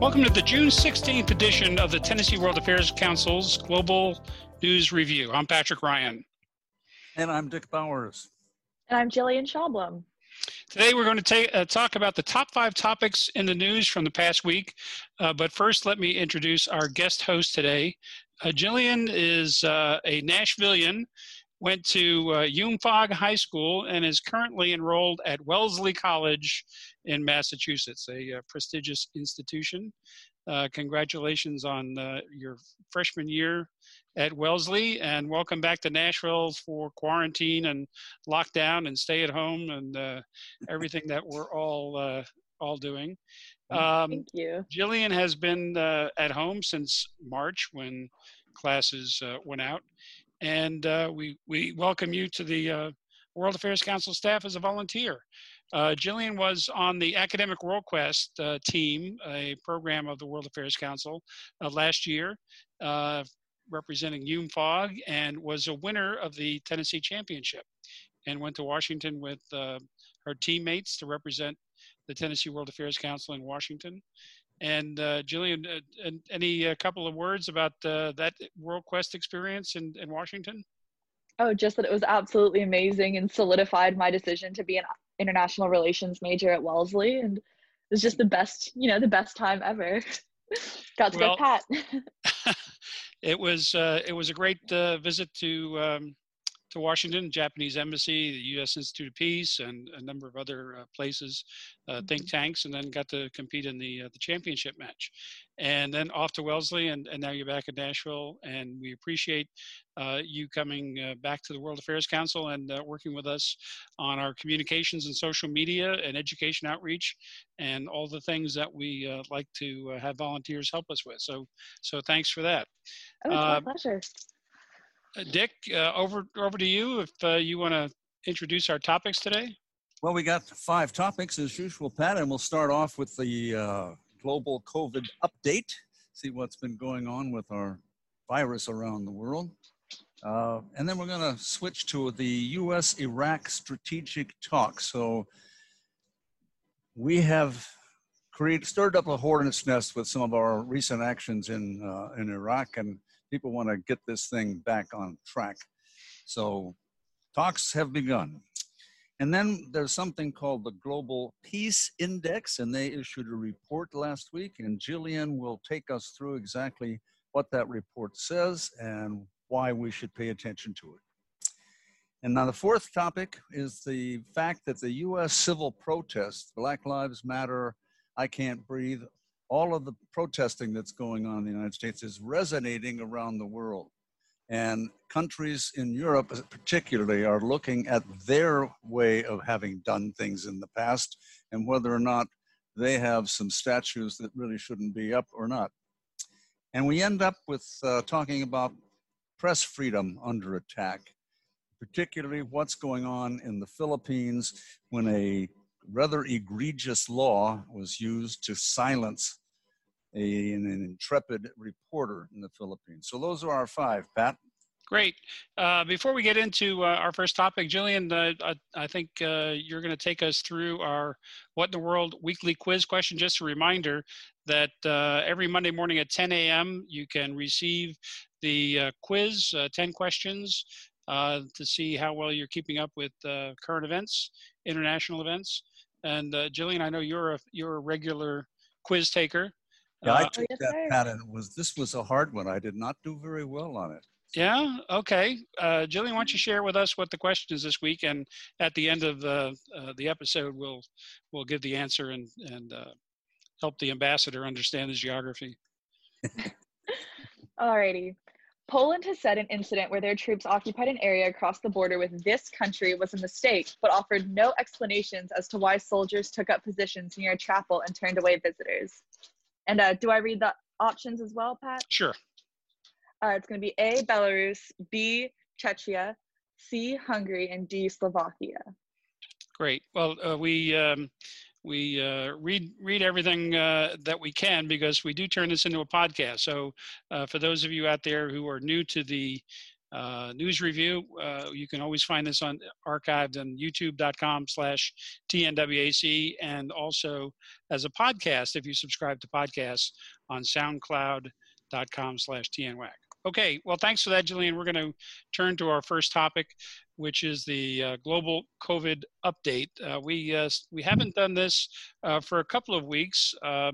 Welcome to the June 16th edition of the Tennessee World Affairs Council's Global News Review. I'm Patrick Ryan. And I'm Dick Bowers. And I'm Jillian Schaublum. Today we're going to take, uh, talk about the top five topics in the news from the past week. Uh, but first, let me introduce our guest host today. Uh, Jillian is uh, a Nashvilleian, went to uh, Hume-Fogg High School, and is currently enrolled at Wellesley College in Massachusetts, a uh, prestigious institution. Uh, congratulations on uh, your freshman year at Wellesley, and welcome back to Nashville for quarantine and lockdown and stay at home and uh, everything that we're all uh, all doing. Um, Thank you. Jillian has been uh, at home since March when classes uh, went out, and uh, we we welcome you to the uh, World Affairs Council staff as a volunteer. Uh, Jillian was on the Academic World Quest uh, team, a program of the World Affairs Council, uh, last year representing Hume-Fogg and was a winner of the Tennessee Championship and went to Washington with her teammates to represent the Tennessee World Affairs Council in Washington. And uh, Jillian, uh, any a couple of words about uh, that World Quest experience in, in Washington? Oh, just that it was absolutely amazing and solidified my decision to be an international relations major at Wellesley. And it was just the best, you know, the best time ever. Got to well, get Pat. it was uh, it was a great uh, visit to um, to Washington, Japanese Embassy, the U.S. Institute of Peace, and a number of other uh, places, uh, think mm-hmm. tanks, and then got to compete in the uh, the championship match, and then off to Wellesley, and, and now you're back in Nashville, and we appreciate uh, you coming uh, back to the World Affairs Council and uh, working with us on our communications and social media and education outreach, and all the things that we like to have volunteers help us with. So, so thanks for that. Oh, it's my pleasure. Uh, Dick, uh, over over to you if uh, you want to introduce our topics today. Well, we got five topics as usual, Pat, and we'll start off with the uh, global COVID update. See what's been going on with our virus around the world. Uh, and then we're going to switch to the U.S. Iraq strategic talk. So we have created, stirred up a hornet's nest with some of our recent actions in, uh, in Iraq, and people want to get this thing back on track. So talks have begun. And then there's something called the Global Peace Index, and they issued a report last week. And Jillian will take us through exactly what that report says and why we should pay attention to it. And now the fourth topic is the fact that the US civil protests, Black Lives Matter, I Can't Breathe, all of the protesting that's going on in the United States is resonating around the world. And countries in Europe, particularly, are looking at their way of having done things in the past and whether or not they have some statues that really shouldn't be up or not. And we end up with uh, talking about press freedom under attack, particularly what's going on in the Philippines when a rather egregious law was used to silence a, an intrepid reporter in the Philippines. So those are our five, Pat. Great. Uh, before we get into uh, our first topic, Jillian, uh, I, I, think uh, you're going to take us through our What in the World weekly quiz question. Just a reminder that uh, every Monday morning at 10 a.m., you can receive the uh, quiz, 10 questions, to see how well you're keeping up with current events, international events. And Jillian, I know you're a, you're a regular quiz taker. Yeah, I uh, took yes, that sir. pattern. Was this was a hard one? I did not do very well on it. Yeah. Okay. Uh, Jillian, why don't you share with us what the question is this week, and at the end of the uh, the episode, we'll we'll give the answer and and uh, help the ambassador understand the geography. Alrighty. Poland has said an incident where their troops occupied an area across the border with this country was a mistake, but offered no explanations as to why soldiers took up positions near a chapel and turned away visitors. And uh, do I read the options as well, Pat? Sure. Uh, it's going to be A, Belarus, B, Czechia, C, Hungary, and D, Slovakia. Great. Well, uh, we um, we uh, read read everything uh, that we can because we do turn this into a podcast. So, uh, for those of you out there who are new to the uh, news review, uh, you can always find this on archived on YouTube.com/slash TNWAC, and also as a podcast if you subscribe to podcasts on SoundCloud.com/slash TNWAC. Okay, well, thanks for that, Jillian. We're going to turn to our first topic, which is the uh, global COVID update. Uh, we uh, we haven't done this uh, for a couple of weeks. Um,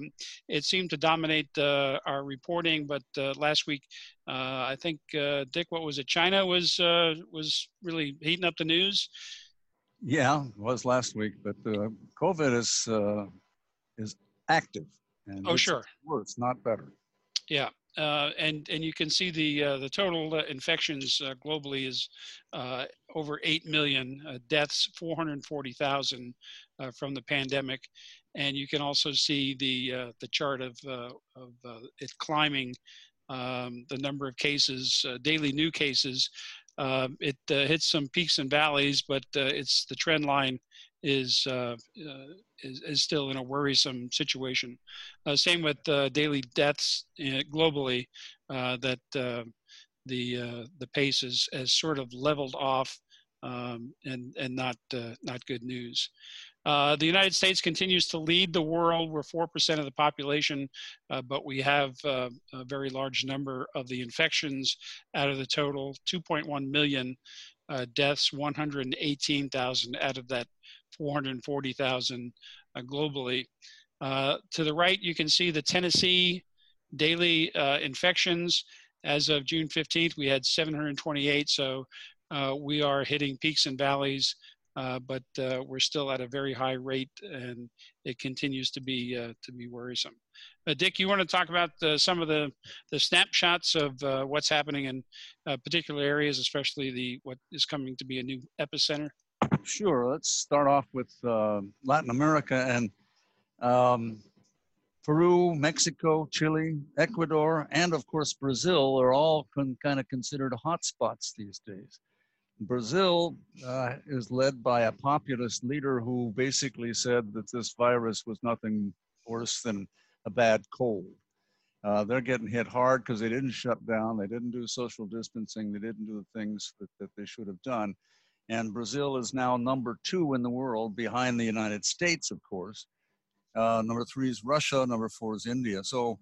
it seemed to dominate uh, our reporting, but uh, last week, I think Dick, what was it? China was was really heating up the news. Yeah, it was last week, but COVID is is active. And oh, sure. Worse, not better. Yeah, uh, and and you can see the uh, the total uh, infections uh, globally is uh, over eight million uh, deaths, four hundred forty thousand from the pandemic, and you can also see the the chart of of it climbing um, the number of cases, daily new cases. Um, it hits some peaks and valleys, but it's the trend line is, uh, uh, is, is still in a worrisome situation. Uh, same with daily deaths globally, that the the pace is has sort of leveled off um, and and not not good news. Uh, the United States continues to lead the world. We're 4% of the population, uh, but we have uh, a very large number of the infections out of the total 2.1 million deaths, 118,000 out of that 440,000 uh, globally. Uh, to the right, you can see the Tennessee daily uh, infections. As of June 15th, we had 728. So uh, we are hitting peaks and valleys, uh, but uh, we're still at a very high rate, and it continues to be to be worrisome. Dick, you want to talk about some of the the snapshots of what's happening in particular areas, especially the what is coming to be a new epicenter? Sure. Let's start off with uh, Latin America and um, Peru, Mexico, Chile, Ecuador, and of course Brazil are all kind of considered hotspots these days. Brazil uh, is led by a populist leader who basically said that this virus was nothing worse than a bad cold. Uh, they're getting hit hard because they didn't shut down, they didn't do social distancing, they didn't do the things that, that they should have done. And Brazil is now number two in the world behind the United States, of course. Uh, number three is Russia. Number four is India. So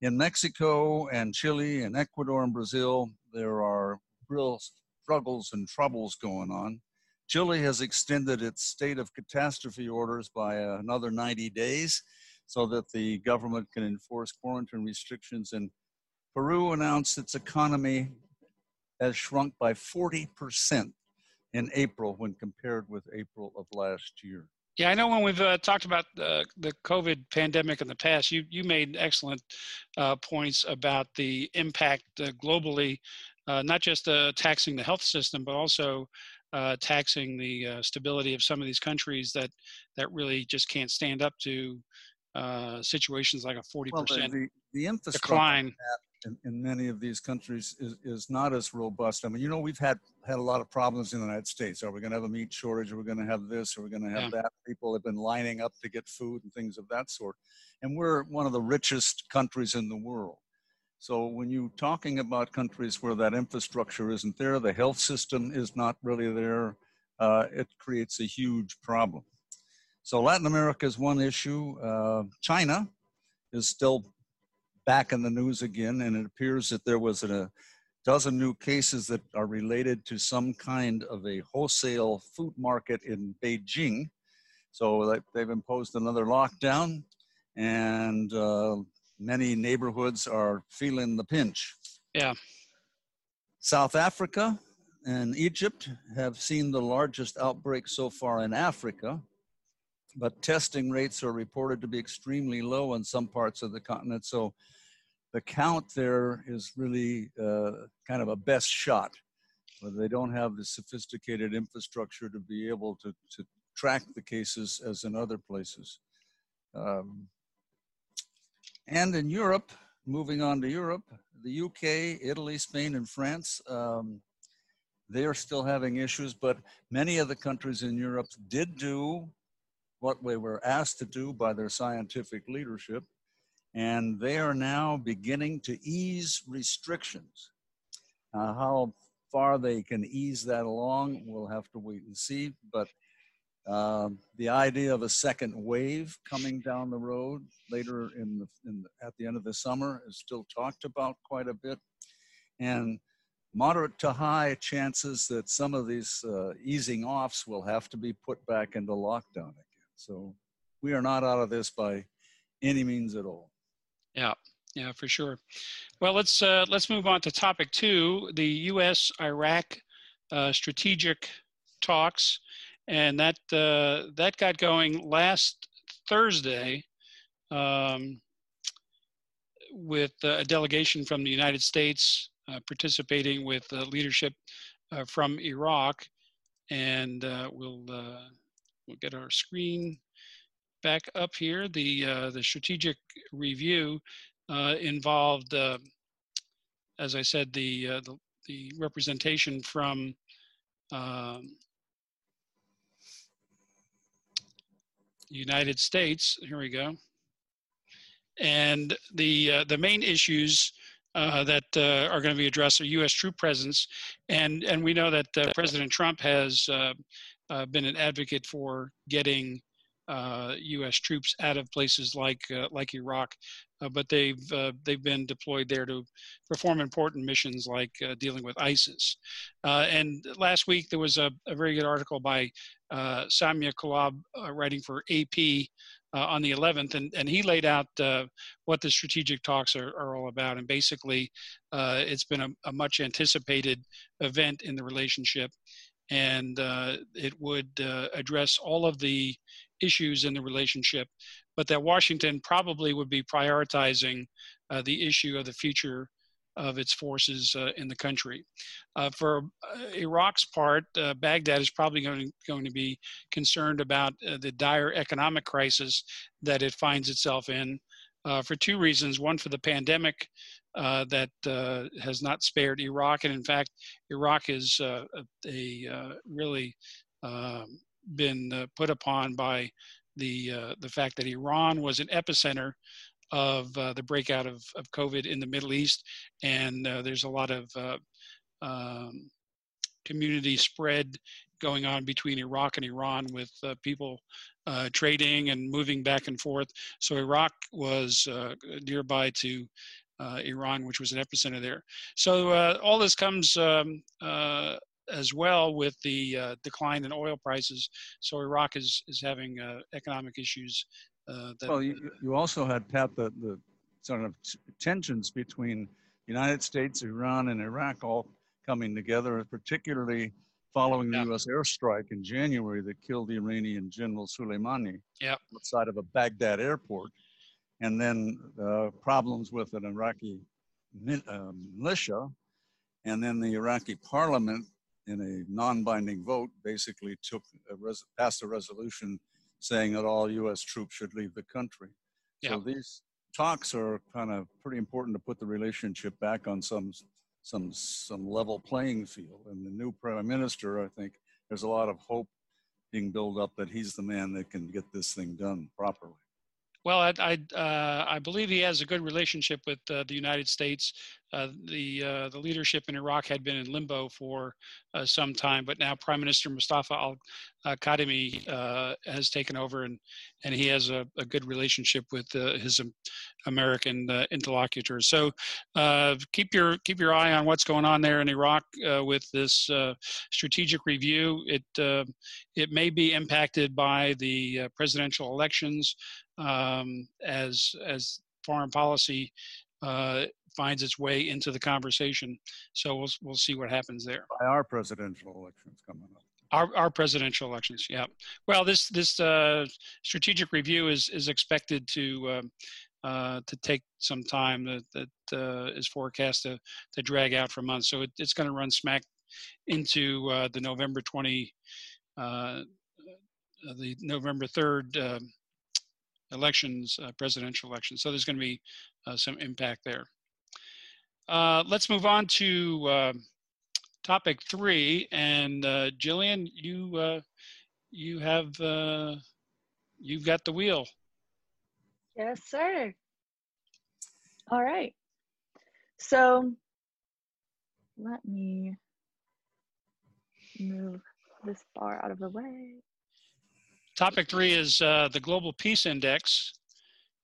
in Mexico and Chile and Ecuador and Brazil, there are real struggles and troubles going on. Chile has extended its state of catastrophe orders by another 90 days so that the government can enforce quarantine restrictions. And Peru announced its economy has shrunk by 40% in April when compared with April of last year. Yeah, I know when we've uh, talked about the, the COVID pandemic in the past, you, you made excellent uh, points about the impact uh, globally, uh, not just uh, taxing the health system, but also uh, taxing the stability of some of these countries that, that really just can't stand up to situations like a 40% well, the, the, the decline in, in many of these countries is, is not as robust. I mean, you know, we've had had a lot of problems in the United States. Are we going to have a meat shortage? Are we going to have this? Are we going to have yeah. that? People have been lining up to get food and things of that sort. And we're one of the richest countries in the world. So when you're talking about countries where that infrastructure isn't there, the health system is not really there, uh, it creates a huge problem. So Latin America is one issue. Uh, China is still back in the news again, and it appears that there was a dozen new cases that are related to some kind of a wholesale food market in Beijing. So they've imposed another lockdown, and uh, many neighborhoods are feeling the pinch. Yeah. South Africa and Egypt have seen the largest outbreak so far in Africa, but testing rates are reported to be extremely low in some parts of the continent. So the count there is really uh, kind of a best shot. They don't have the sophisticated infrastructure to be able to, to track the cases as in other places. Um, and in Europe, moving on to Europe, the UK, Italy, Spain, and France, um, they are still having issues, but many of the countries in Europe did do what they were asked to do by their scientific leadership, and they are now beginning to ease restrictions. Uh, how far they can ease that along, we'll have to wait and see, but um, the idea of a second wave coming down the road later in the, in the, at the end of the summer is still talked about quite a bit. And moderate to high chances that some of these uh, easing offs will have to be put back into lockdown again. So we are not out of this by any means at all. Yeah, yeah, for sure. Well, let's uh, let's move on to topic two: the U.S.-Iraq uh, strategic talks and that uh, that got going last Thursday um, with a delegation from the United States uh, participating with leadership uh, from Iraq, and uh, we'll uh, we'll get our screen back up here. The the strategic review involved, as I said, the the, the representation from um, United States. Here we go. And the uh, the main issues uh, that uh, are going to be addressed are U.S. troop presence, and and we know that uh, President Trump has uh, uh, been an advocate for getting U.S. troops out of places like like Iraq, but they've they've been deployed there to perform important missions like dealing with ISIS. and last week there was a, a very good article by uh, Samya Kullab uh, writing for AP uh, on the 11th, and, and he laid out uh, what the strategic talks are, are all about. And basically, uh, it's been a, a, much anticipated event in the relationship, and uh, it would address all of the issues in the relationship, but that Washington probably would be prioritizing the issue of the future of its forces uh, in the country. Uh, for uh, Iraq's part, uh, Baghdad is probably going, going to be concerned about uh, the dire economic crisis that it finds itself in for two reasons. One, for the pandemic that has not spared Iraq, and in fact, Iraq is a, a really um, been put upon by the uh, the fact that Iran was an epicenter of uh, the breakout of, of COVID in the Middle East, and uh, there's a lot of uh, um, community spread going on between Iraq and Iran with uh, people uh, trading and moving back and forth. So Iraq was uh, nearby to Iran, which was an epicenter there. So all this comes um, as well with the uh, decline in oil prices. So Iraq is is having uh, economic issues uh, well, you, you also had Pat the, the sort of tensions between United States, Iran, and Iraq all coming together, particularly following the U.S. airstrike in January that killed the Iranian General Soleimani yep. outside of a Baghdad airport, and then uh, problems with an Iraqi uh, militia, and then the Iraqi parliament in a non-binding vote basically took a res- passed a resolution saying that all U.S. troops should leave the country. Yeah. So these talks are kind of pretty important to put the relationship back on some some some level playing field. And the new prime minister, I think, there's a lot of hope being built up that he's the man that can get this thing done properly. Well, I I, uh, I believe he has a good relationship with uh, the United States. Uh, the uh, the leadership in Iraq had been in limbo for uh, some time, but now Prime Minister Mustafa Al Kadhimi uh, has taken over, and and he has a, a good relationship with his American interlocutors. So keep your keep your eye on what's going on there in Iraq with this strategic review. It it may be impacted by the presidential elections um, as as foreign policy uh, finds its way into the conversation. So we'll we'll see what happens there. By our presidential elections coming up. Our, our presidential elections, yeah. Well, this this uh, strategic review is is expected to um, uh, to take some time. That that uh, is forecast to to drag out for months. So it, it's going to run smack into uh, the November twenty, uh, the November third um, elections, uh, presidential elections. So there's going to be uh, some impact there. Uh, let's move on to uh, topic three. And uh, Jillian, you uh, you have you've got the wheel. Yes, sir. All right. So let me move this bar out of the way. Topic three is uh, the Global Peace Index.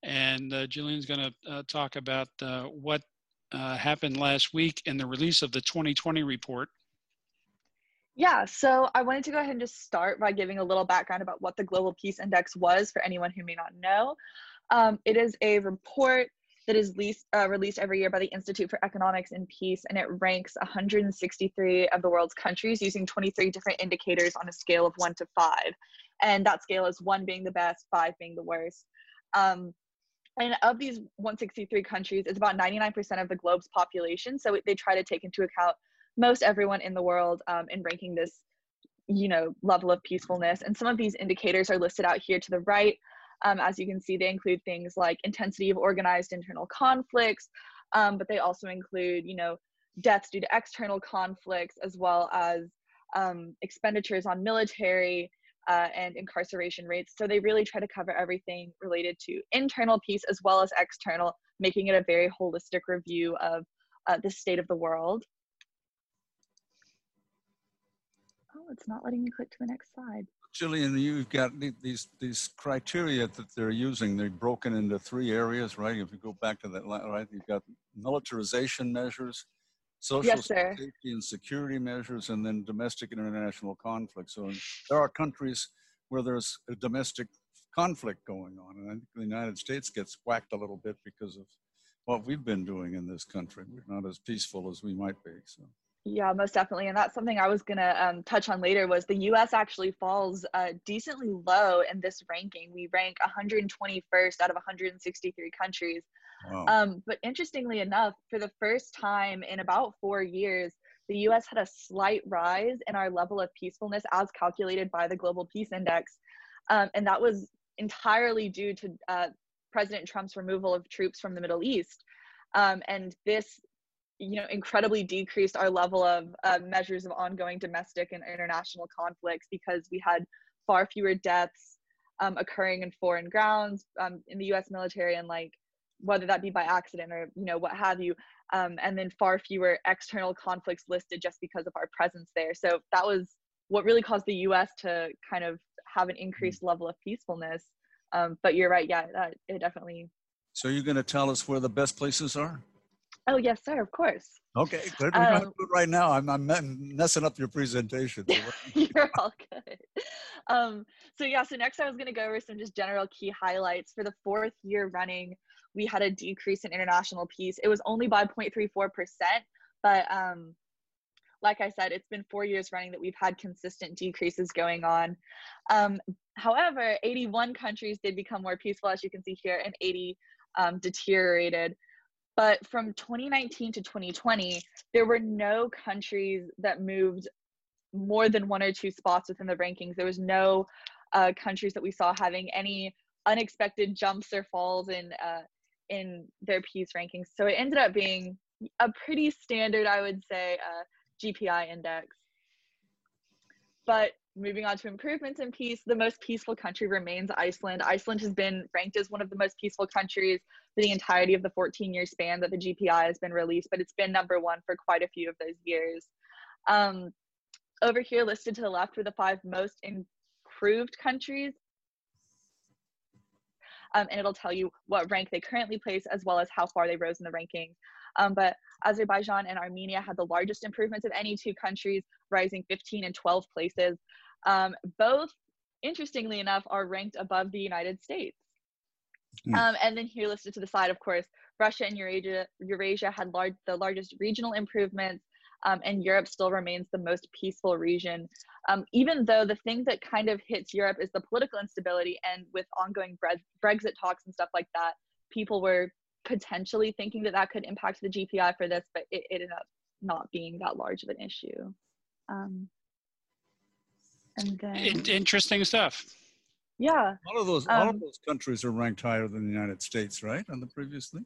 And uh, Jillian's going to uh, talk about uh, what uh, happened last week in the release of the 2020 report. Yeah, so I wanted to go ahead and just start by giving a little background about what the Global Peace Index was for anyone who may not know. Um, it is a report that is least, uh, released every year by the Institute for Economics and Peace, and it ranks 163 of the world's countries using 23 different indicators on a scale of one to five. And that scale is one being the best, five being the worst. Um, and of these 163 countries, it's about 99% of the globe's population. So they try to take into account most everyone in the world um, in ranking this, you know, level of peacefulness. And some of these indicators are listed out here to the right. Um, as you can see, they include things like intensity of organized internal conflicts, um, but they also include, you know, deaths due to external conflicts, as well as um, expenditures on military uh, and incarceration rates. So they really try to cover everything related to internal peace as well as external, making it a very holistic review of uh, the state of the world. Oh, it's not letting me click to the next slide. Jillian, you've got these these criteria that they're using. They're broken into three areas, right? If you go back to that, right? You've got militarization measures, social yes, safety and security measures, and then domestic and international conflict. So there are countries where there's a domestic conflict going on, and I think the United States gets whacked a little bit because of what we've been doing in this country. We're not as peaceful as we might be. So. Yeah, most definitely. And that's something I was going to um, touch on later was the US actually falls uh, decently low in this ranking. We rank 121st out of 163 countries. Wow. Um, but interestingly enough, for the first time in about four years, the US had a slight rise in our level of peacefulness as calculated by the Global Peace Index. Um, and that was entirely due to uh, President Trump's removal of troops from the Middle East. Um, and this you know incredibly decreased our level of uh, measures of ongoing domestic and international conflicts because we had far fewer deaths um, occurring in foreign grounds um, in the U.S. military and like whether that be by accident or you know what have you um, and then far fewer external conflicts listed just because of our presence there so that was what really caused the us to kind of have an increased level of peacefulness um, but you're right yeah that, it definitely so you're going to tell us where the best places are Oh yes, sir. Of course. Okay, good. We're um, do it right now. I'm, I'm messing up your presentation. You're all good. Um, so yeah, so next I was going to go over some just general key highlights for the fourth year running. We had a decrease in international peace. It was only by 0.34 percent, but um, like I said, it's been four years running that we've had consistent decreases going on. Um, however, 81 countries did become more peaceful, as you can see here, and 80 um, deteriorated. But from 2019 to 2020, there were no countries that moved more than one or two spots within the rankings. There was no uh, countries that we saw having any unexpected jumps or falls in uh, in their peace rankings. So it ended up being a pretty standard, I would say, uh, GPI index. But moving on to improvements in peace, the most peaceful country remains Iceland. Iceland has been ranked as one of the most peaceful countries for the entirety of the 14 year span that the GPI has been released, but it's been number one for quite a few of those years. Um, over here, listed to the left, were the five most improved countries. Um, and it'll tell you what rank they currently place as well as how far they rose in the rankings. Um, but Azerbaijan and Armenia had the largest improvements of any two countries, rising 15 and 12 places. Um, both, interestingly enough, are ranked above the United States. Mm. Um, and then here listed to the side, of course, Russia and Eurasia, Eurasia had large, the largest regional improvements, um, and Europe still remains the most peaceful region. Um, even though the thing that kind of hits Europe is the political instability, and with ongoing Brexit talks and stuff like that, people were potentially thinking that that could impact the GPI for this, but it, it ended up not being that large of an issue. Um, and then, interesting stuff. Yeah. All of those, all of um, those countries are ranked higher than the United States, right? On the previously.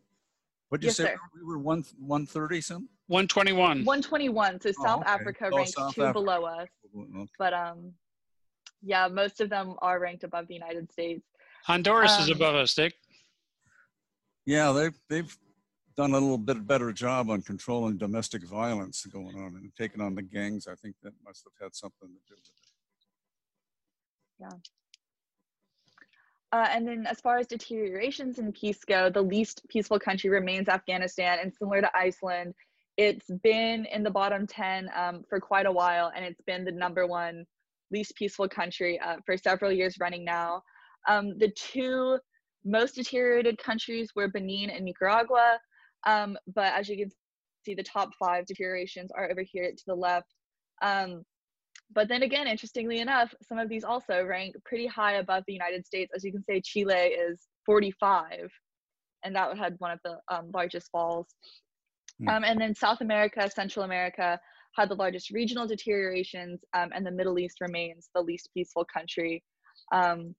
What did you yes, say? Sir. We were one one thirty some. One twenty one. One twenty one. So oh, South okay. Africa oh, ranked South two Africa. below us. Okay. But um, yeah, most of them are ranked above the United States. Honduras um, is above us, Dick. Yeah, they've they've done a little bit better job on controlling domestic violence going on and taking on the gangs. I think that must have had something to do with it. Yeah. Uh, and then as far as deteriorations in peace go, the least peaceful country remains Afghanistan. And similar to Iceland, it's been in the bottom 10 um, for quite a while, and it's been the number one least peaceful country uh, for several years running now. Um, the two most deteriorated countries were Benin and Nicaragua. Um, but as you can see, the top five deteriorations are over here to the left. Um, but then again, interestingly enough, some of these also rank pretty high above the United States. As you can say, Chile is 45, and that had one of the um, largest falls. Mm. Um, and then South America, Central America had the largest regional deteriorations, um, and the Middle East remains the least peaceful country. Um,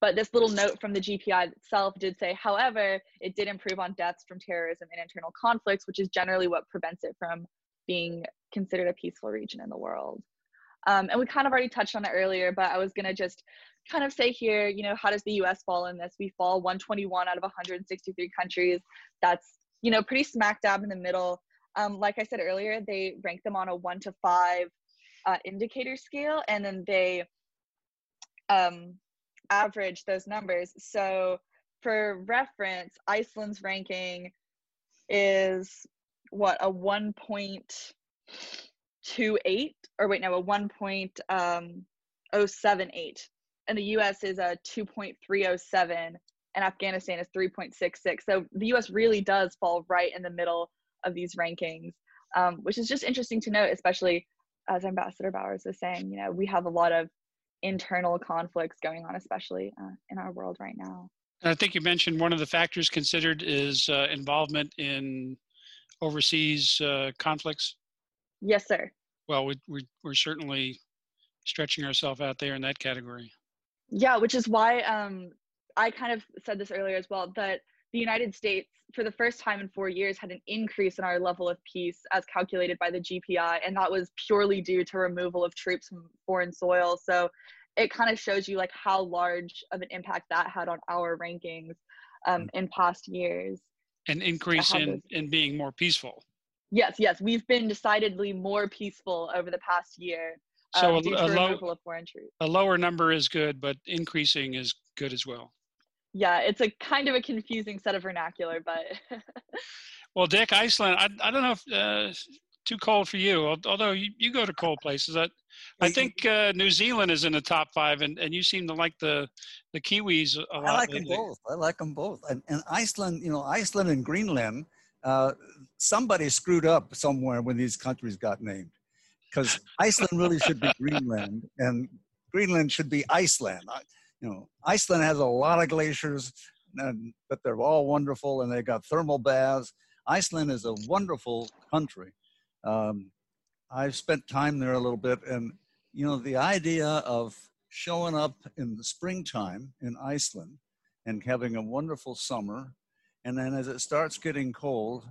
but this little note from the GPI itself did say, however, it did improve on deaths from terrorism and internal conflicts, which is generally what prevents it from being considered a peaceful region in the world. Um, and we kind of already touched on it earlier, but I was going to just kind of say here, you know, how does the US fall in this? We fall 121 out of 163 countries. That's, you know, pretty smack dab in the middle. Um, like I said earlier, they rank them on a one to five uh, indicator scale, and then they um, average those numbers. So for reference, Iceland's ranking is what a 1.28 or wait no a 1.078 um, and the US is a 2.307 and Afghanistan is 3.66 so the US really does fall right in the middle of these rankings um, which is just interesting to note especially as Ambassador Bowers was saying you know we have a lot of internal conflicts going on, especially uh, in our world right now. I think you mentioned one of the factors considered is uh, involvement in overseas uh, conflicts. Yes, sir. Well, we, we, we're certainly stretching ourselves out there in that category. Yeah, which is why um, I kind of said this earlier as well that the United States, for the first time in four years, had an increase in our level of peace as calculated by the GPI, and that was purely due to removal of troops from foreign soil. So it kind of shows you like how large of an impact that had on our rankings um, mm. in past years. An increase in, in being more peaceful. Yes, yes, we've been decidedly more peaceful over the past year. So um, a, a, low, a lower number is good, but increasing is good as well yeah, it's a kind of a confusing set of vernacular, but. well, Dick, Iceland, I, I don't know if uh, too cold for you, although you, you go to cold places. I, I think uh, New Zealand is in the top five, and, and you seem to like the the Kiwis a lot. I like lately. them both. I like them both. And, and Iceland, you know, Iceland and Greenland, uh, somebody screwed up somewhere when these countries got named, because Iceland really should be Greenland, and Greenland should be Iceland you know, Iceland has a lot of glaciers, and, but they're all wonderful and they've got thermal baths. Iceland is a wonderful country. Um, I've spent time there a little bit, and you know, the idea of showing up in the springtime in Iceland and having a wonderful summer, and then as it starts getting cold,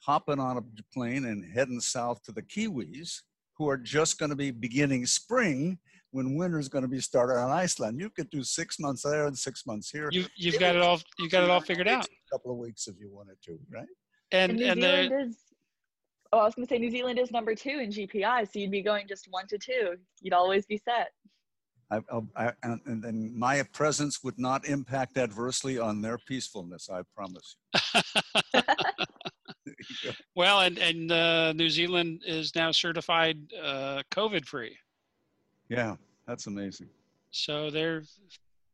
hopping on a plane and heading south to the Kiwis, who are just going to be beginning spring when winter's going to be started on Iceland. You could do six months there and six months here. You, you've got it all. You got it all figured out. A couple of weeks if you wanted to, right? And and, and New Zealand is. Oh, I was going to say New Zealand is number two in GPI, so you'd be going just one to two. You'd always be set. I, oh, I, and, and my presence would not impact adversely on their peacefulness. I promise. well, and and uh, New Zealand is now certified uh, COVID free. Yeah, that's amazing. So they're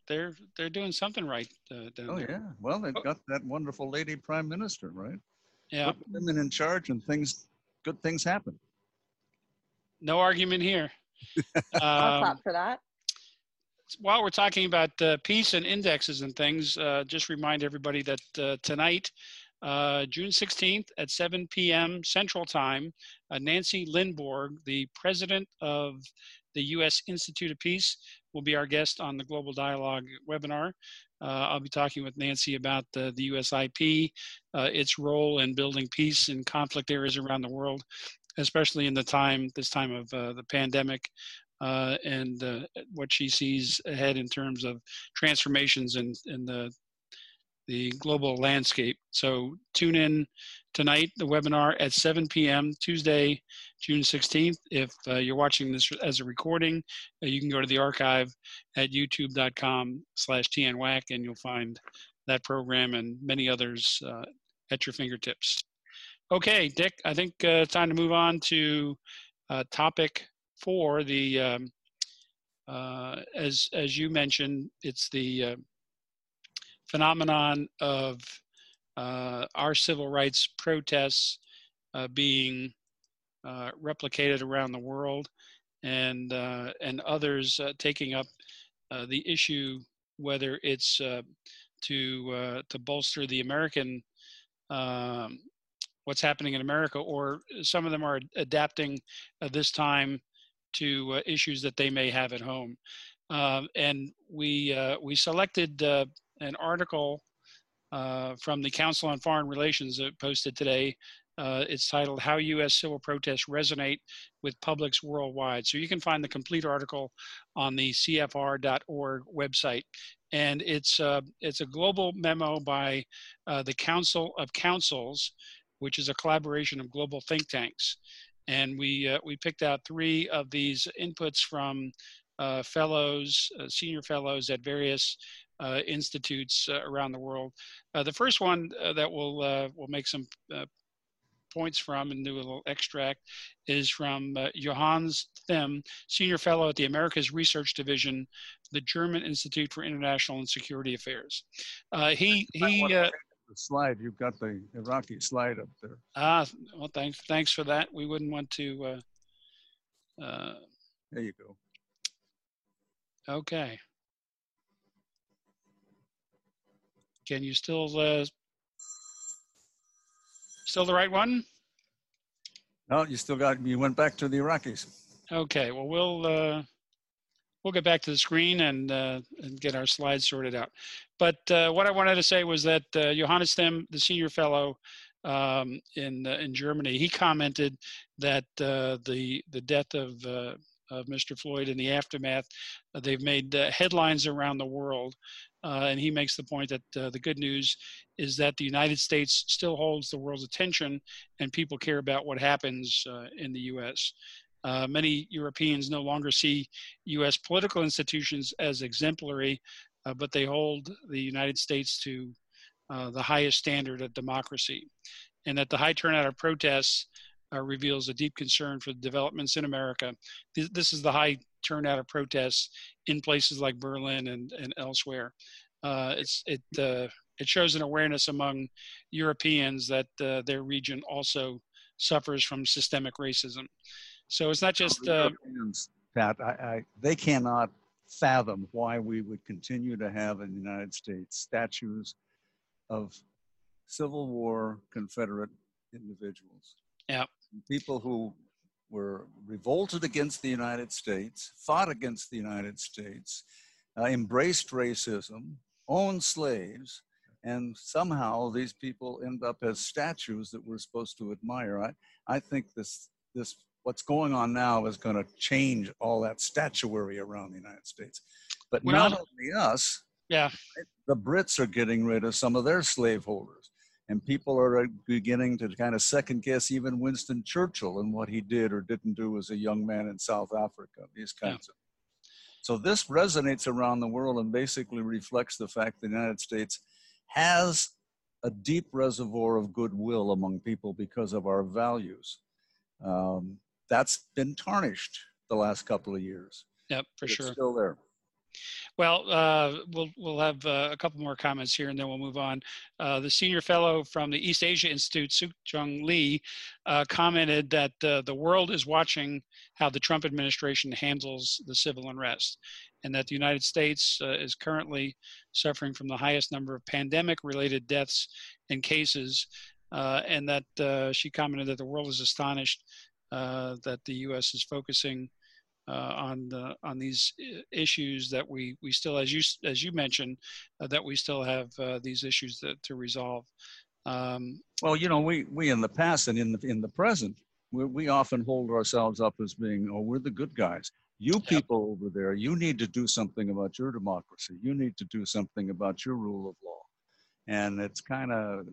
they're they're doing something right. Uh, oh there. yeah, well they've oh. got that wonderful lady prime minister, right? Yeah, Put women in charge, and things good things happen. No argument here. I'll clap um, for that. While we're talking about uh, peace and indexes and things, uh, just remind everybody that uh, tonight uh, June 16th at 7 p.m. Central Time, uh, Nancy Lindborg, the president of the U.S. Institute of Peace, will be our guest on the Global Dialogue webinar. Uh, I'll be talking with Nancy about the, the USIP, uh, its role in building peace in conflict areas around the world, especially in the time, this time of uh, the pandemic, uh, and what she sees ahead in terms of transformations in, in the the global landscape. So tune in tonight, the webinar at 7 p.m. Tuesday, June 16th. If uh, you're watching this as a recording, uh, you can go to the archive at youtube.com slash TNWAC and you'll find that program and many others uh, at your fingertips. Okay, Dick, I think uh, it's time to move on to uh, topic four. The um, uh, as as you mentioned, it's the phenomenon of uh, our civil rights protests uh, being uh, replicated around the world and, uh, and others uh, taking up uh, the issue, whether it's to, to bolster the American, um, what's happening in America, or some of them are adapting this time to issues that they may have at home. And we, we selected an article uh, from the Council on Foreign Relations that posted today. Uh, it's titled How U.S. Civil Protests Resonate with Publics Worldwide. So you can find the complete article on the CFR.org website. And it's, uh, it's a global memo by uh, the Council of Councils, which is a collaboration of global think tanks. And we, uh, we picked out three of these inputs from uh, fellows, senior fellows at various uh, institutes uh, around the world. Uh, the first one that we'll, we'll make some points from and do a little extract is from uh, Johannes Thimm, Senior Fellow at the Americas Research Division, the German Institute for International and Security Affairs. Uh, he he. Uh, the slide you've got the Iraqi slide up there. Ah, well, thanks thanks for that. We wouldn't want to. there you go. Okay. Can you still, uh, still the right one? No, you still got, you went back to the Iraqis. Okay, well, we'll, uh, we'll get back to the screen and, uh, and get our slides sorted out. But uh, what I wanted to say was that uh, Johannes Thimm, the senior fellow um, in, uh, in Germany, he commented that uh, the, the death of, uh, of Mr. Floyd in the aftermath, uh, they've made uh, headlines around the world uh, and he makes the point that uh, the good news is that the United States still holds the world's attention and people care about what happens uh, in the US. Uh, many Europeans no longer see US political institutions as exemplary, but they hold the United States to the highest standard of democracy. And that the high turnout of protests reveals a deep concern for the developments in America. This, this is the high turnout of protests in places like Berlin and, and elsewhere. Uh, it's, it, uh, it shows an awareness among Europeans that uh, their region also suffers from systemic racism. So it's not just uh, Pat. I, I, they cannot fathom why we would continue to have in the United States statues of Civil War Confederate individuals. Yeah. People who were revolted against the United States, fought against the United States, uh, embraced racism, owned slaves, and somehow these people end up as statues that we're supposed to admire. I, I think this, this, what's going on now is going to change all that statuary around the United States. But well, not only us, yeah, the Brits are getting rid of some of their slaveholders and people are beginning to kind of second guess even Winston Churchill and what he did or didn't do as a young man in South Africa. These kinds yeah. of. So this resonates around the world and basically reflects the fact the United States has a deep reservoir of goodwill among people because of our values. Um, that's been tarnished the last couple of years. Yep, for sure. Still there. Well, uh, we'll we'll have uh, a couple more comments here, and then we'll move on. Uh, the senior fellow from the East Asia Institute, Sook Jong Lee, uh, commented that uh, the world is watching how the Trump administration handles the civil unrest, and that the United States uh, is currently suffering from the highest number of pandemic-related deaths and cases, and that she commented that the world is astonished that the U.S. is focusing on the on these issues that we we still, as you as you mentioned, uh, that we still have uh, these issues that, to resolve. Um, well, you know, we we in the past and in the in the present, we, we often hold ourselves up as being, oh, we're the good guys. You people yep. over there, you need to do something about your democracy. You need to do something about your rule of law. And it's kind of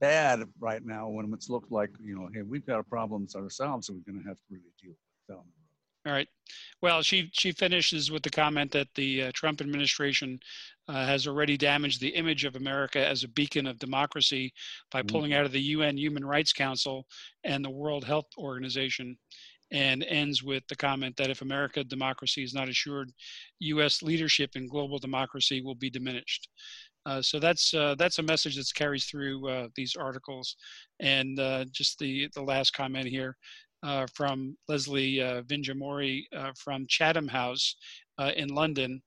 bad right now when it's looked like, you know, hey, we've got problems ourselves and we're going to have to really deal with them. All right. Well, she she finishes with the comment that the uh, Trump administration uh, has already damaged the image of America as a beacon of democracy by mm-hmm. pulling out of the UN Human Rights Council and the World Health Organization, and ends with the comment that if America democracy is not assured, U.S. leadership in global democracy will be diminished. Uh, so that's uh, that's a message that carries through uh, these articles, and uh, just the the last comment here uh, from Leslie uh, Vinjamuri uh, from Chatham House uh, in London,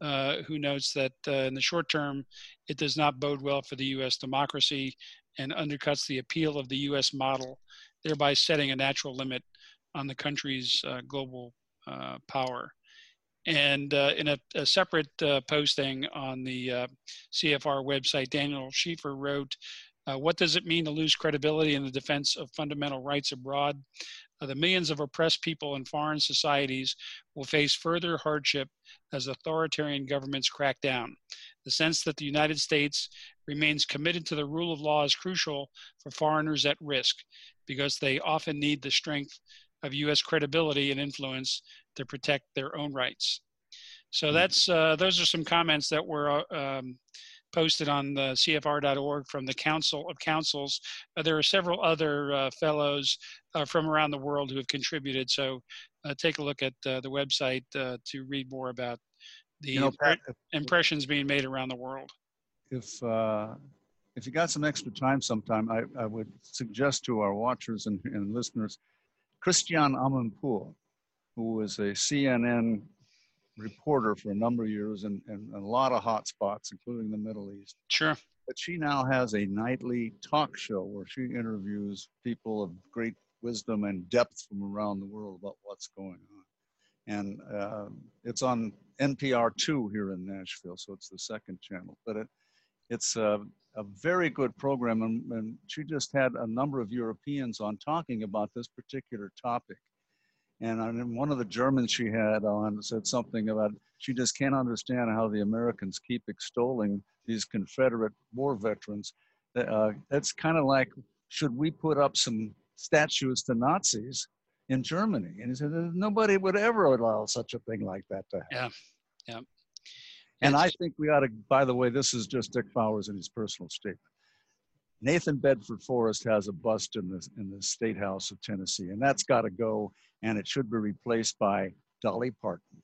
uh, who notes that in the short term, it does not bode well for the U.S. democracy and undercuts the appeal of the U.S. model, thereby setting a natural limit on the country's global power. And in a, a separate posting on the CFR website, Daniel Schiefer wrote, What does it mean to lose credibility in the defense of fundamental rights abroad? the millions of oppressed people in foreign societies will face further hardship as authoritarian governments crack down. The sense that the United States remains committed to the rule of law is crucial for foreigners at risk because they often need the strength of U.S. credibility and influence to protect their own rights. So hmm. that's uh, those are some comments that were uh, um, posted on the CFR.org from the Council of Councils. Uh, there are several other uh, fellows uh, from around the world who have contributed. So uh, take a look at uh, the website uh, to read more about the you know, Pat, impressions being made around the world. If if you got some extra time sometime, I, I would suggest to our watchers and, and listeners, Christiane Amanpour, who was a CNN reporter for a number of years and, and a lot of hot spots, including the Middle East. Sure. But she now has a nightly talk show where she interviews people of great wisdom and depth from around the world about what's going on. And uh, it's on NPT2 here in Nashville, so it's the second channel. But it, it's a, a very good program, and, and she just had a number of Europeans on talking about this particular topic. And one of the Germans she had on said something about she just can't understand how the Americans keep extolling these Confederate war veterans. Uh, it's kind of like, should we put up some statues to Nazis in Germany? And he said, nobody would ever allow such a thing like that to happen. Yeah, yeah. And I think we ought to, by the way, this is just Dick Bowers in his personal statement. Nathan Bedford Forrest has a bust in the in the State House of Tennessee, and that's got to go, and it should be replaced by Dolly Parton.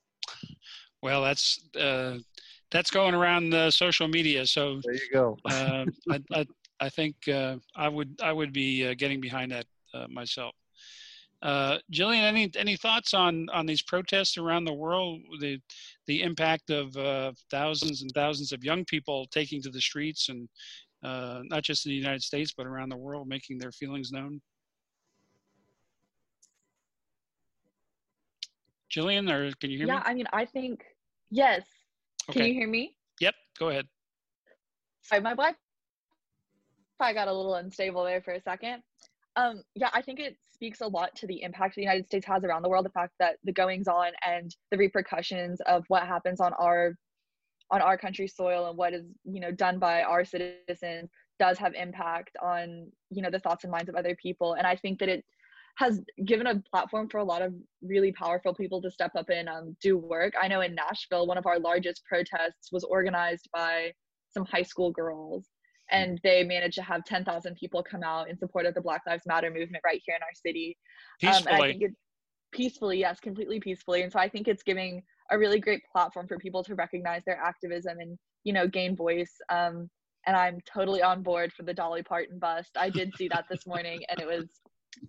Well, that's uh, that's going around the social media. So there you go. uh, I, I, I think uh, I would I would be uh, getting behind that uh, myself. Uh, Jillian, any any thoughts on on these protests around the world? The the impact of thousands and thousands of young people taking to the streets and uh, not just in the United States, but around the world, making their feelings known? Jillian, or can you hear yeah, me? Yeah, I mean, I think, yes. Okay. Can you hear me? Yep, go ahead. Sorry, my Wi-Fi got a little unstable there for a second. Um, yeah, I think it speaks a lot to the impact the United States has around the world, the fact that the goings on and the repercussions of what happens on our on our country's soil and what is you know done by our citizens does have impact on you know the thoughts and minds of other people and i think that it has given a platform for a lot of really powerful people to step up and um, do work i know in nashville one of our largest protests was organized by some high school girls and they managed to have 10,000 people come out in support of the Black Lives Matter movement right here in our city. Peacefully. Um, and I think it, peacefully, yes, completely peacefully. And so I think it's giving a really great platform for people to recognize their activism and you know gain voice um, and i'm totally on board for the dolly parton bust. I did see that this morning and it was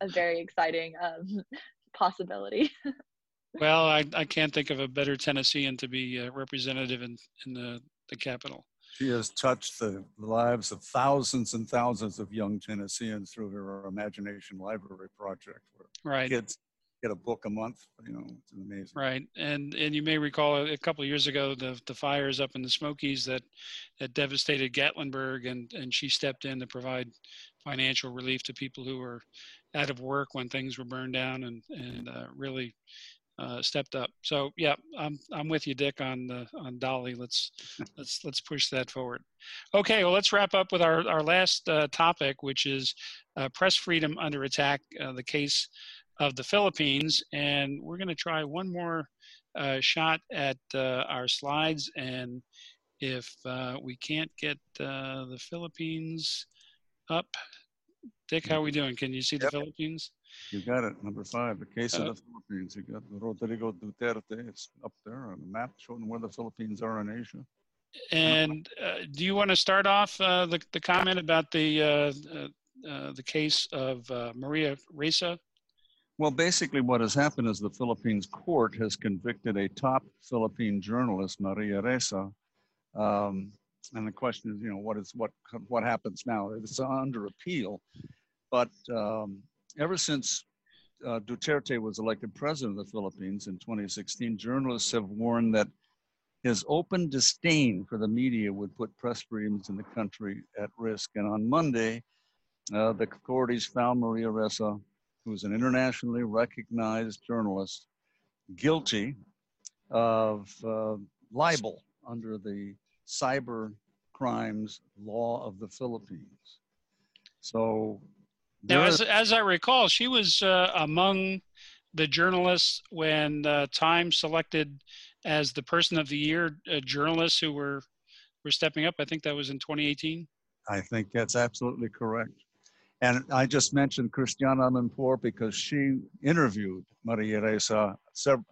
a very exciting um, possibility. Well I, I can't think of a better tennessean to be uh, representative in, in the, the capital she has touched the lives of thousands and thousands of young Tennesseans through her Imagination Library project, where right. kids get a book a month. You know, it's amazing. Right, and and you may recall a, a couple of years ago the the fires up in the Smokies that that devastated Gatlinburg, and and she stepped in to provide financial relief to people who were out of work when things were burned down, and and uh, really uh, stepped up. So yeah, I'm I'm with you, Dick, on the on Dolly. Let's let's let's push that forward. Okay, well let's wrap up with our our last uh, topic, which is uh, press freedom under attack. Uh, the case of the Philippines, and we're going to try one more uh, shot at uh, our slides, and if we can't get the Philippines up, Dick, how are we doing? Can you see yep. the Philippines? You got it. Number five, the case uh, of the Philippines. You got Rodrigo Duterte. It's up there on the map showing where the Philippines are in Asia. And uh, do you want to start off uh, the, the comment about the uh, uh, uh, the case of Maria Ressa? Well, basically, what has happened is the Philippines court has convicted a top Philippine journalist, Maria Ressa. Um, and the question is, you know, what is what what happens now? It's under appeal, but um, ever since uh, Duterte was elected president of the Philippines in 2016, journalists have warned that his open disdain for the media would put press freedoms in the country at risk. And on Monday, uh, the authorities found Maria Ressa, who's an internationally recognized journalist, guilty of uh, libel under the cyber crimes law of the Philippines. So now, as, as I recall, she was uh, among the journalists when uh, Time selected as the Person of the Year uh, journalists who were were stepping up. I think that was in 2018. I think that's absolutely correct. And I just mentioned Christiana Amanpour because she interviewed Maria Ressa several,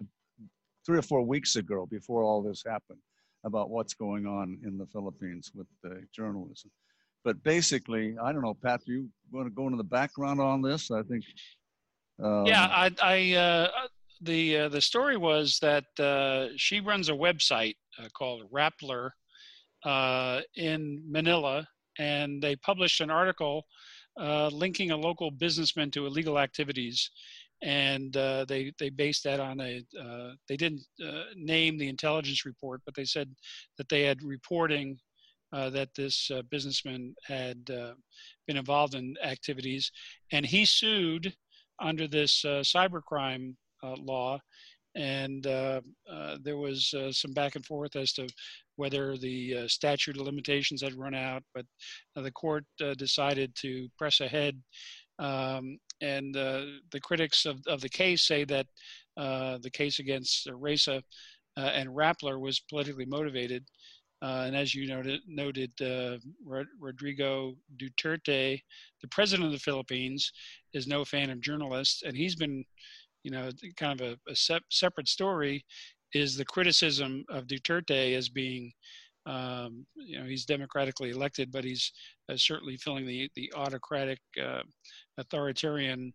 three or four weeks ago before all this happened about what's going on in the Philippines with the journalism. But basically, I don't know, Pat, do you want to go into the background on this? I think. Um, yeah, I, I uh, the uh, the story was that uh, she runs a website uh, called Rappler uh, in Manila, and they published an article uh, linking a local businessman to illegal activities, and they they based that on a they didn't name the intelligence report, but they said that they had reporting uh, that this uh, businessman had uh, been involved in activities, and he sued under this uh, cybercrime uh, law. And uh, there was some back and forth as to whether the statute of limitations had run out, but the court decided to press ahead. Um, and the critics of, of the case say that the case against Ressa and Rappler was politically motivated. Uh, and as you noted, noted uh, Rodrigo Duterte, the president of the Philippines, is no fan of journalists, and he's been, you know, kind of a, a sep- separate story. Is the criticism of Duterte as being, um, you know, he's democratically elected, but he's uh, certainly filling the the autocratic, uh, authoritarian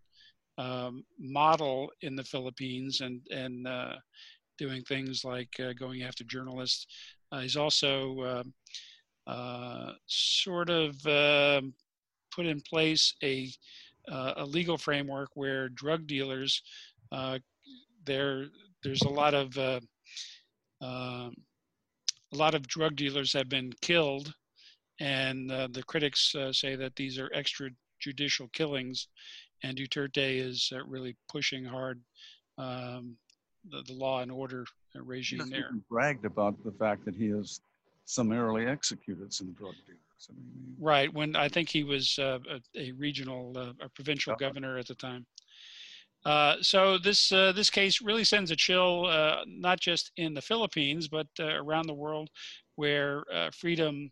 um, model in the Philippines, and and uh, doing things like uh, going after journalists uh, he's also uh, sort of um, put in place a, a legal framework where drug dealers, there, there's a lot of um, a lot of drug dealers have been killed, and uh, the critics uh, say that these are extrajudicial killings, and Duterte is uh, really pushing hard um, the, the, law and order regime there. bragged about the fact that he has summarily executed some drug dealers. I mean, right. When I think he was uh, a, a, regional, uh, a provincial governor at the time. Uh, so this uh, this case really sends a chill, uh, not just in the Philippines but uh, around the world, where freedom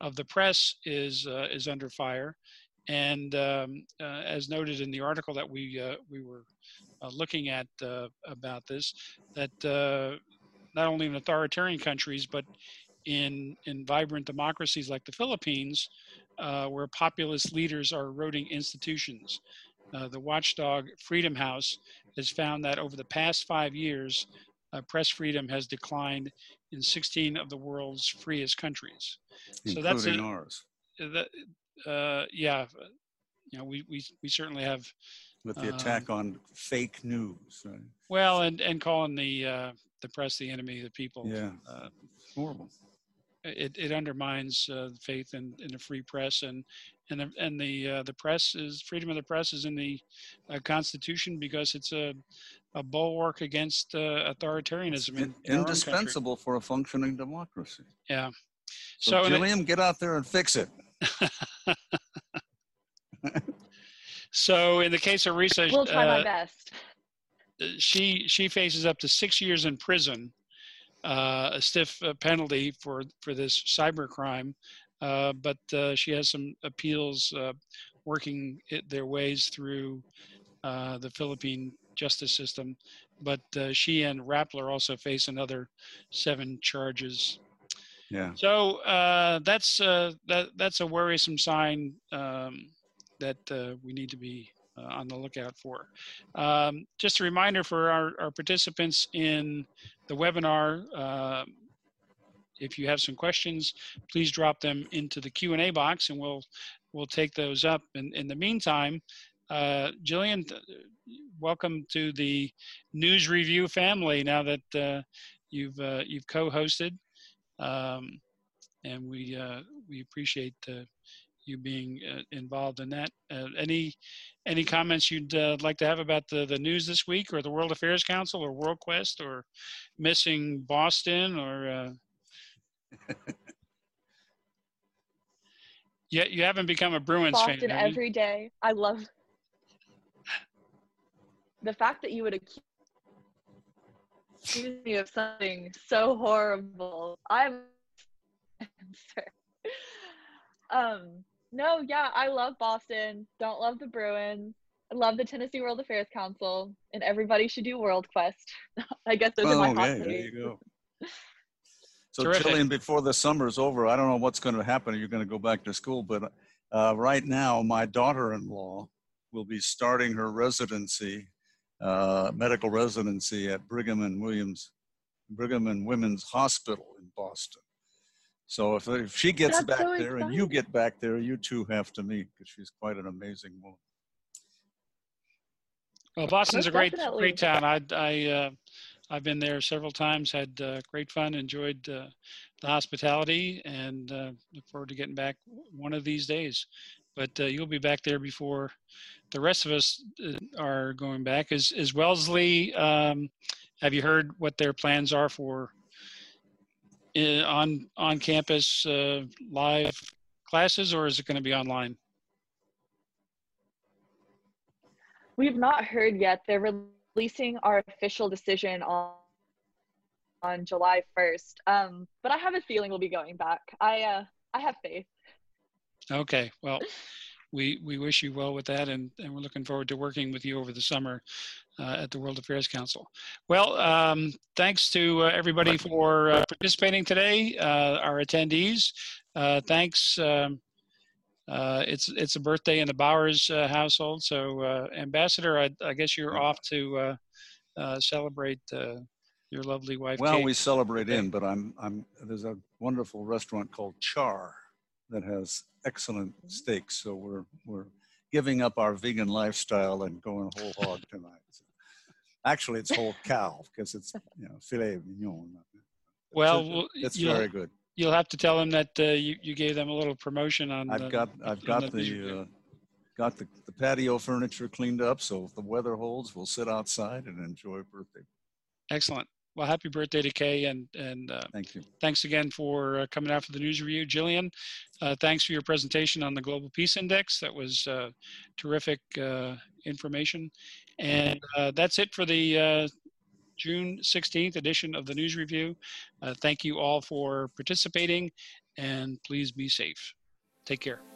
of the press is is under fire. And um, as noted in the article that we we were uh, looking at uh, about this that uh, not only in authoritarian countries but in in vibrant democracies like the Philippines, uh, where populist leaders are eroding institutions. Uh, the watchdog Freedom House has found that over the past five years, uh, press freedom has declined in 16 of the world's freest countries. Including so that's a, ours. That, yeah, you know, we, we, we certainly have with the attack um, on fake news. Right? Well, and and calling the uh, the press the enemy of the people. Yeah, uh, horrible. It it undermines uh, faith in, in the free press and and the, and the uh, the press is freedom of the press is in the uh, Constitution because it's a a bulwark against uh, authoritarianism. In, in indispensable for a functioning democracy. Yeah. So, so Jillian, the, get out there and fix it. so in the case of Ressa, we'll try my uh, best. She she faces up to six years in prison, uh, a stiff uh, penalty for for this cyber crime, uh, but uh, she has some appeals uh, working it, their ways through the Philippine justice system. But she and Rappler also face another seven charges yeah. So uh, that's uh, that that's a worrisome sign um, that uh, we need to be uh, on the lookout for. Um, just a reminder for our, our participants in the webinar. Um, if you have some questions, please drop them into the Q and A box, and we'll we'll take those up. And in the meantime, uh, Jillian, welcome to the News Review family. Now that uh, you've you've co-hosted. Um, and we uh, we appreciate uh, you being uh, involved in that. Uh, any any comments you'd uh, like to have about the the news this week, or the World Affairs Council, or WorldQuest, or missing Boston, or yeah, you haven't become a Bruins Boston fan. Boston every day. I love the fact that you would accuse accuse me of something so horrible. I'm um no, yeah, I love Boston. Don't love the Bruins. I love the Tennessee World Affairs Council, and everybody should do World Quest. I guess those oh, are my okay, There you go. So, Terrific. before the summer is over, I don't know what's going to happen. You're going to go back to school, but uh, right now, my daughter-in-law will be starting her residency uh, medical residency at Brigham and Williams, Brigham and Women's Hospital in Boston. So if, if she gets That's back so there exciting. and you get back there, you two have to meet because she's quite an amazing woman. Well, Boston's Most a great, definitely. great town. I, I, uh, I've been there several times, had uh, great fun, enjoyed uh, the hospitality, and uh, look forward to getting back one of these days but uh, you'll be back there before the rest of us uh, are going back. Is is Wellesley? Um, have you heard what their plans are for uh, on on campus live classes, or is it going to be online? We've not heard yet. They're releasing our official decision on on July first. Um, but I have a feeling we'll be going back. I uh, I have faith. Okay, well, we we wish you well with that, and, and we're looking forward to working with you over the summer uh, at the World Affairs Council. Well, um, thanks to uh, everybody for uh, participating today, uh, our attendees. Uh, thanks. Um, uh, it's it's a birthday in the Bowers uh, household, so uh, Ambassador, I, I, guess you're off to uh, celebrate your lovely wife. Well, Kate. we celebrate in, but I'm I'm there's a wonderful restaurant called Char that has excellent steaks. So we're we're giving up our vegan lifestyle and going whole hog tonight. So actually, it's whole cow because it's you know filet mignon. Well, it's, very good. You'll have to tell them that uh, you you gave them a little promotion on. I've the, got I've got the. the uh, got the, the patio furniture cleaned up so if the weather holds we'll sit outside and enjoy birthday excellent well, happy birthday to Kay, and and uh, thank you. Thanks again for uh, coming out for the news review, Jillian. Uh, thanks for your presentation on the Global Peace Index. That was uh, terrific uh, information, and uh, that's it for the June 16th edition of the news review. Uh, thank you all for participating, and please be safe. Take care.